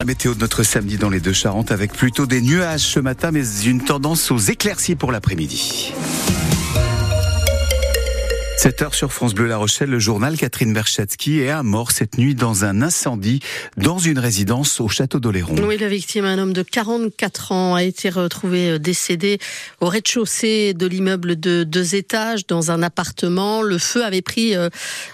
La météo de notre samedi dans les deux Charentes avec plutôt des nuages ce matin mais une tendance aux éclaircies pour l'après-midi. 7 heures sur France Bleu La Rochelle, le journal Catherine Berchatsky est à mort cette nuit dans un incendie dans une résidence au château d'Oléron. Oui, la victime, un homme de 44 ans, a été retrouvé euh, décédé au rez-de-chaussée de l'immeuble de deux étages dans un appartement. Le feu avait pris euh,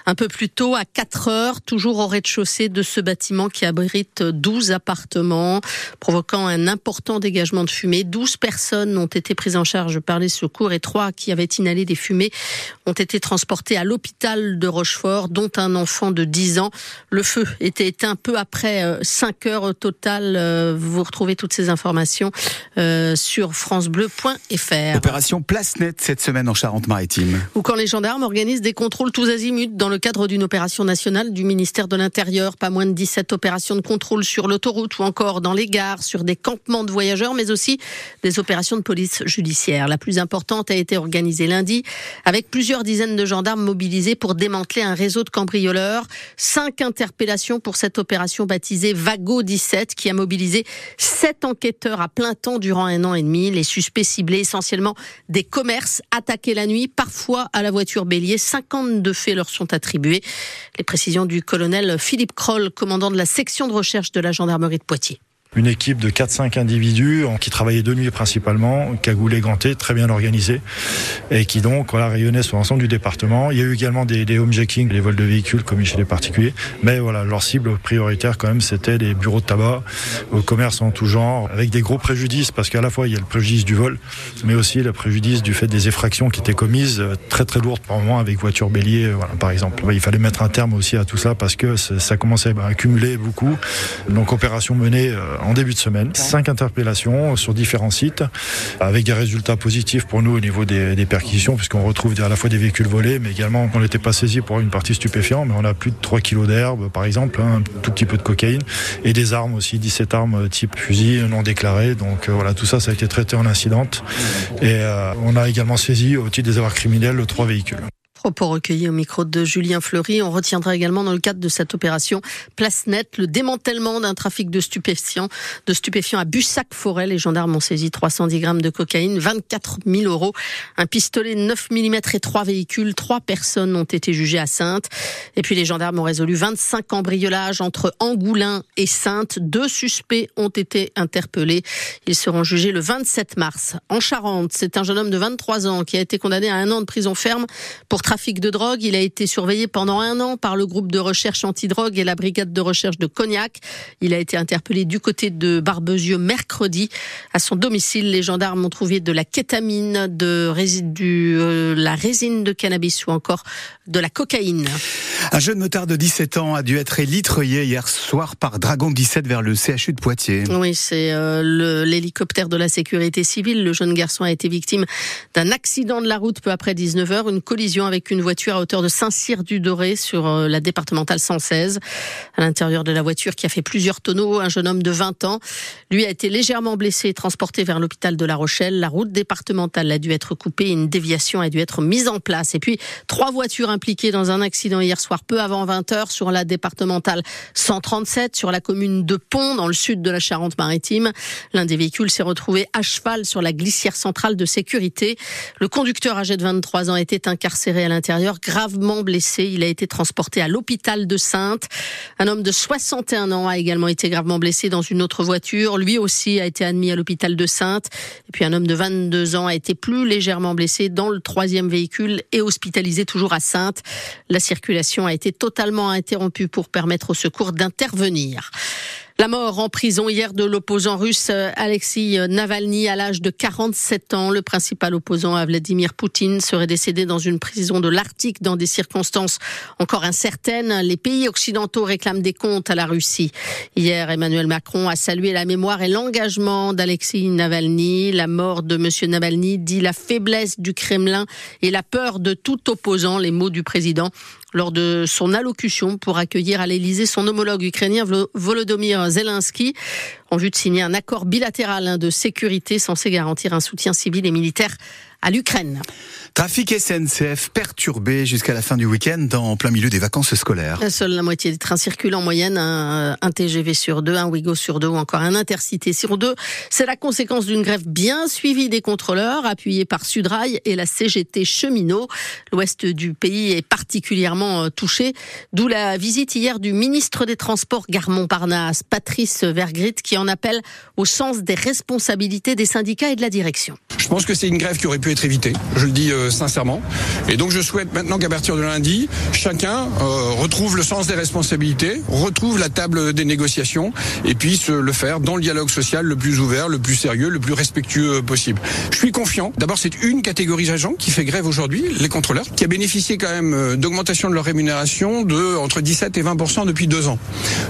un peu plus tôt à 4 heures, toujours au rez-de-chaussée de ce bâtiment qui abrite 12 appartements, provoquant un important dégagement de fumée. 12 personnes ont été prises en charge par les secours et trois qui avaient inhalé des fumées ont été transportés à l'hôpital de Rochefort, dont un enfant de 10 ans. Le feu était éteint peu après 5 euh, heures au total. Euh, vous retrouvez toutes ces informations euh, sur francebleu.fr. Opération Place Nette cette semaine en Charente-Maritime. Ou quand les gendarmes organisent des contrôles tous azimuts dans le cadre d'une opération nationale du ministère de l'Intérieur. Pas moins de 17 opérations de contrôle sur l'autoroute ou encore dans les gares, sur des campements de voyageurs, mais aussi des opérations de police judiciaire. La plus importante a été organisée lundi avec plusieurs dizaines de gendarmes mobilisés pour démanteler un réseau de cambrioleurs. Cinq interpellations pour cette opération baptisée Vago 17 qui a mobilisé sept enquêteurs à plein temps durant un an et demi. Les suspects ciblés essentiellement des commerces attaqués la nuit, parfois à la voiture bélier. 52 faits leur sont attribués. Les précisions du colonel Philippe Kroll, commandant de la section de recherche de la gendarmerie de Poitiers une équipe de 4-5 individus qui travaillaient de nuit principalement, cagoulés, gantés, très bien organisés, et qui donc voilà, rayonnaient sur l'ensemble du département. Il y a eu également des, des homejacking, des vols de véhicules commis chez les particuliers, mais voilà, leur cible prioritaire quand même, c'était les bureaux de tabac, au commerce en tout genre, avec des gros préjudices, parce qu'à la fois il y a le préjudice du vol, mais aussi le préjudice du fait des effractions qui étaient commises, très très lourdes par moment, avec voiture bélier, voilà, par exemple. Il fallait mettre un terme aussi à tout ça, parce que ça commençait à accumuler beaucoup. Donc opération menée euh, en début de semaine. Cinq interpellations sur différents sites, avec des résultats positifs pour nous au niveau des, des perquisitions, puisqu'on retrouve à la fois des véhicules volés, mais également on n'était pas saisi pour une partie stupéfiante, mais on a plus de 3 kilos d'herbe, par exemple, hein, un tout petit peu de cocaïne, et des armes aussi, 17 armes type fusil non déclarées. Donc euh, voilà, tout ça, ça a été traité en incidente. Et euh, on a également saisi au titre des avoirs criminels trois véhicules. Propos recueillis au micro de Julien Fleury. On retiendra également dans le cadre de cette opération Place Net le démantèlement d'un trafic de stupéfiants, de stupéfiants à Bussac-Forêt. Les gendarmes ont saisi 310 grammes de cocaïne, 24 000 euros, un pistolet 9 mm et trois véhicules. Trois personnes ont été jugées à Sainte. Et puis les gendarmes ont résolu 25 cambriolages entre Angoulin et Sainte. Deux suspects ont été interpellés. Ils seront jugés le 27 mars. En Charente, c'est un jeune homme de 23 ans qui a été condamné à un an de prison ferme pour travailler trafic de drogue. Il a été surveillé pendant un an par le groupe de recherche antidrogue et la brigade de recherche de Cognac. Il a été interpellé du côté de Barbezieux mercredi. À son domicile, les gendarmes ont trouvé de la kétamine, de résidu, euh, la résine de cannabis ou encore de la cocaïne. Un jeune motard de 17 ans a dû être élitreillé hier soir par Dragon 17 vers le CHU de Poitiers. Oui, c'est euh, l'hélicoptère de la sécurité civile. Le jeune garçon a été victime d'un accident de la route peu après 19h, une collision avec une voiture à hauteur de Saint-Cyr-du-Doré sur euh, la départementale 116. À l'intérieur de la voiture qui a fait plusieurs tonneaux, un jeune homme de 20 ans, lui a été légèrement blessé et transporté vers l'hôpital de La Rochelle. La route départementale a dû être coupée, une déviation a dû être mise en place. Et puis, trois voitures impliquées dans un accident hier soir, peu avant 20 h sur la départementale 137, sur la commune de Pont, dans le sud de la Charente-Maritime. L'un des véhicules s'est retrouvé à cheval sur la glissière centrale de sécurité. Le conducteur âgé de 23 ans était incarcéré à l'intérieur, gravement blessé. Il a été transporté à l'hôpital de Sainte. Un homme de 61 ans a également été gravement blessé dans une autre voiture. Lui aussi a été admis à l'hôpital de Sainte. Et puis un homme de 22 ans a été plus légèrement blessé dans le troisième véhicule et hospitalisé toujours à Sainte. La circulation a été totalement interrompue pour permettre au secours d'intervenir. La mort en prison hier de l'opposant russe euh, Alexis Navalny à l'âge de 47 ans. Le principal opposant à Vladimir Poutine serait décédé dans une prison de l'Arctique dans des circonstances encore incertaines. Les pays occidentaux réclament des comptes à la Russie. Hier, Emmanuel Macron a salué la mémoire et l'engagement d'Alexis Navalny. La mort de M. Navalny dit la faiblesse du Kremlin et la peur de tout opposant, les mots du président lors de son allocution pour accueillir à l'Élysée son homologue ukrainien Volodymyr Zelensky en vue de signer un accord bilatéral hein, de sécurité censé garantir un soutien civil et militaire à l'Ukraine. Trafic SNCF perturbé jusqu'à la fin du week-end en plein milieu des vacances scolaires. Seule la moitié des trains circulent en moyenne, un, TGV sur deux, un Ouigo sur deux ou encore un Intercité sur deux. C'est la conséquence d'une grève bien suivie des contrôleurs, appuyée par Sudrail et la CGT cheminot. L'ouest du pays est particulièrement euh, touché, d'où la visite hier du ministre des Transports Garmont-Parnasse, Patrice Vergrit, qui en appelle au sens des responsabilités des syndicats et de la direction. Je pense que c'est une grève qui aurait pu être évitée, je le dis euh, sincèrement. Et donc je souhaite maintenant qu'à partir de lundi, chacun euh, retrouve le sens des responsabilités, retrouve la table des négociations et puisse le faire dans le dialogue social le plus ouvert, le plus sérieux, le plus respectueux possible. Je suis confiant. D'abord, c'est une catégorie d'agents qui fait grève aujourd'hui, les contrôleurs, qui a bénéficié quand même euh, d'augmentation de leur rémunération de entre 17 et 20% depuis deux ans.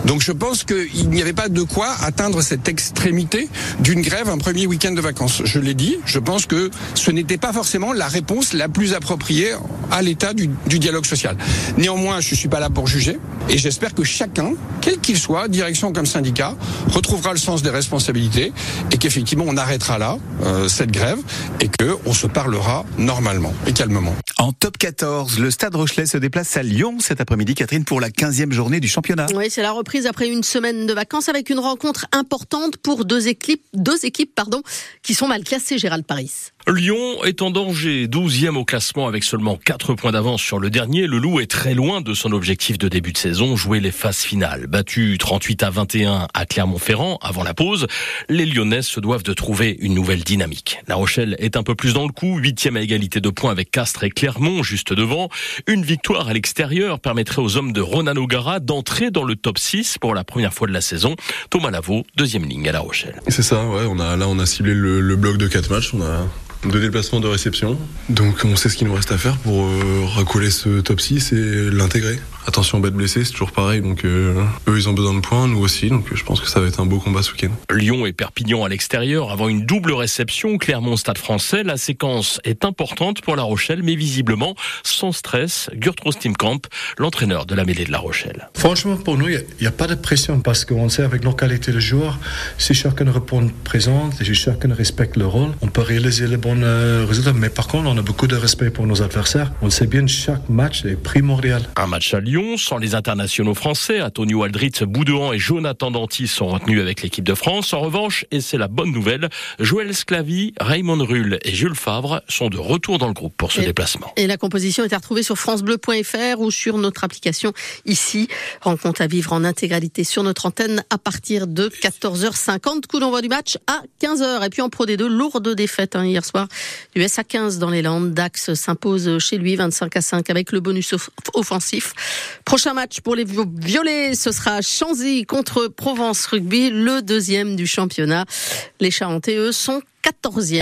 Donc je pense qu'il n'y avait pas de quoi atteindre cette extrémité d'une grève un premier week-end de vacances. Je l'ai dit, je pense que ce n'était pas forcément la réponse la plus appropriée à l'état du, du, dialogue social. Néanmoins, je ne suis pas là pour juger et j'espère que chacun, quel qu'il soit, direction comme syndicat, retrouvera le sens des responsabilités et qu'effectivement on arrêtera là euh, cette grève et que on se parlera normalement et calmement. En top 14, le Stade Rochelet se déplace à Lyon cet après-midi, Catherine, pour la 15e journée du championnat. Oui, c'est la reprise après une semaine de vacances avec une rencontre importante pour deux équipes, deux équipes pardon, qui sont mal classées, Gérald Paris. Lyon est en danger, 12e au classement avec seulement 4 points d'avance sur le dernier. Le Loup est très loin de son objectif de début de saison, jouer les phases finales. Battu 38 à 21 à Clermont-Ferrand avant la pause, les Lyonnais se doivent de trouver une nouvelle dynamique. La Rochelle est un peu plus dans le coup, 8e à égalité de points avec Castres et Clermont juste devant. Une victoire à l'extérieur permettrait aux hommes de Ronan O'Gara d'entrer dans le top 6 pour la première fois de la saison. Thomas Lavaux, deuxième ligne à La Rochelle. C'est ça, ouais, on a, là on a ciblé le, bloc de 4 matchs, de déplacement de réception. Donc on sait ce qu'il nous reste à faire pour euh, racoler ce top 6 et l'intégrer. Attention, bête blessée, c'est toujours pareil. Donc euh, eux, ils ont besoin de points, nous aussi. Donc je pense que ça va être un beau combat ce week-end. Lyon et Perpignan à l'extérieur avant une double réception. Clermont-Stade français. La séquence est importante pour La Rochelle, mais visiblement sans stress. Gurtros Timkamp, l'entraîneur de la mêlée de La Rochelle. Franchement, pour nous, il n'y a, pas de pression parce qu'on sait avec nos qualités de joueurs, si chacun répond présent et si chacun respecte le rôle, on peut réaliser les bons euh, résultats. Mais par contre, on a beaucoup de respect pour nos adversaires. On sait bien que chaque match est primordial. Un match à Lyon sans les internationaux français. Antonio Aldritz, Boudouan et Jonathan Danty sont retenus avec l'équipe de France. En revanche, et c'est la bonne nouvelle, Joël Sclavy, Raymond Rull et Jules Favre sont de retour dans le groupe pour ce déplacement. Et la composition est à retrouver sur francebleu.fr ou sur notre application ici. Rencontre à vivre en intégralité sur notre antenne à partir de 14h50. Coup d'envoi du match à 15h. Et puis en Pro D2, lourde défaite hein, hier soir du SA 15 dans les Landes. Dax s'impose chez lui 25 à 5 avec le bonus offensif. Prochain match pour les violets, ce sera Chanzy contre Provence Rugby, le deuxième du championnat. Les Charentais, eux, sont 14e.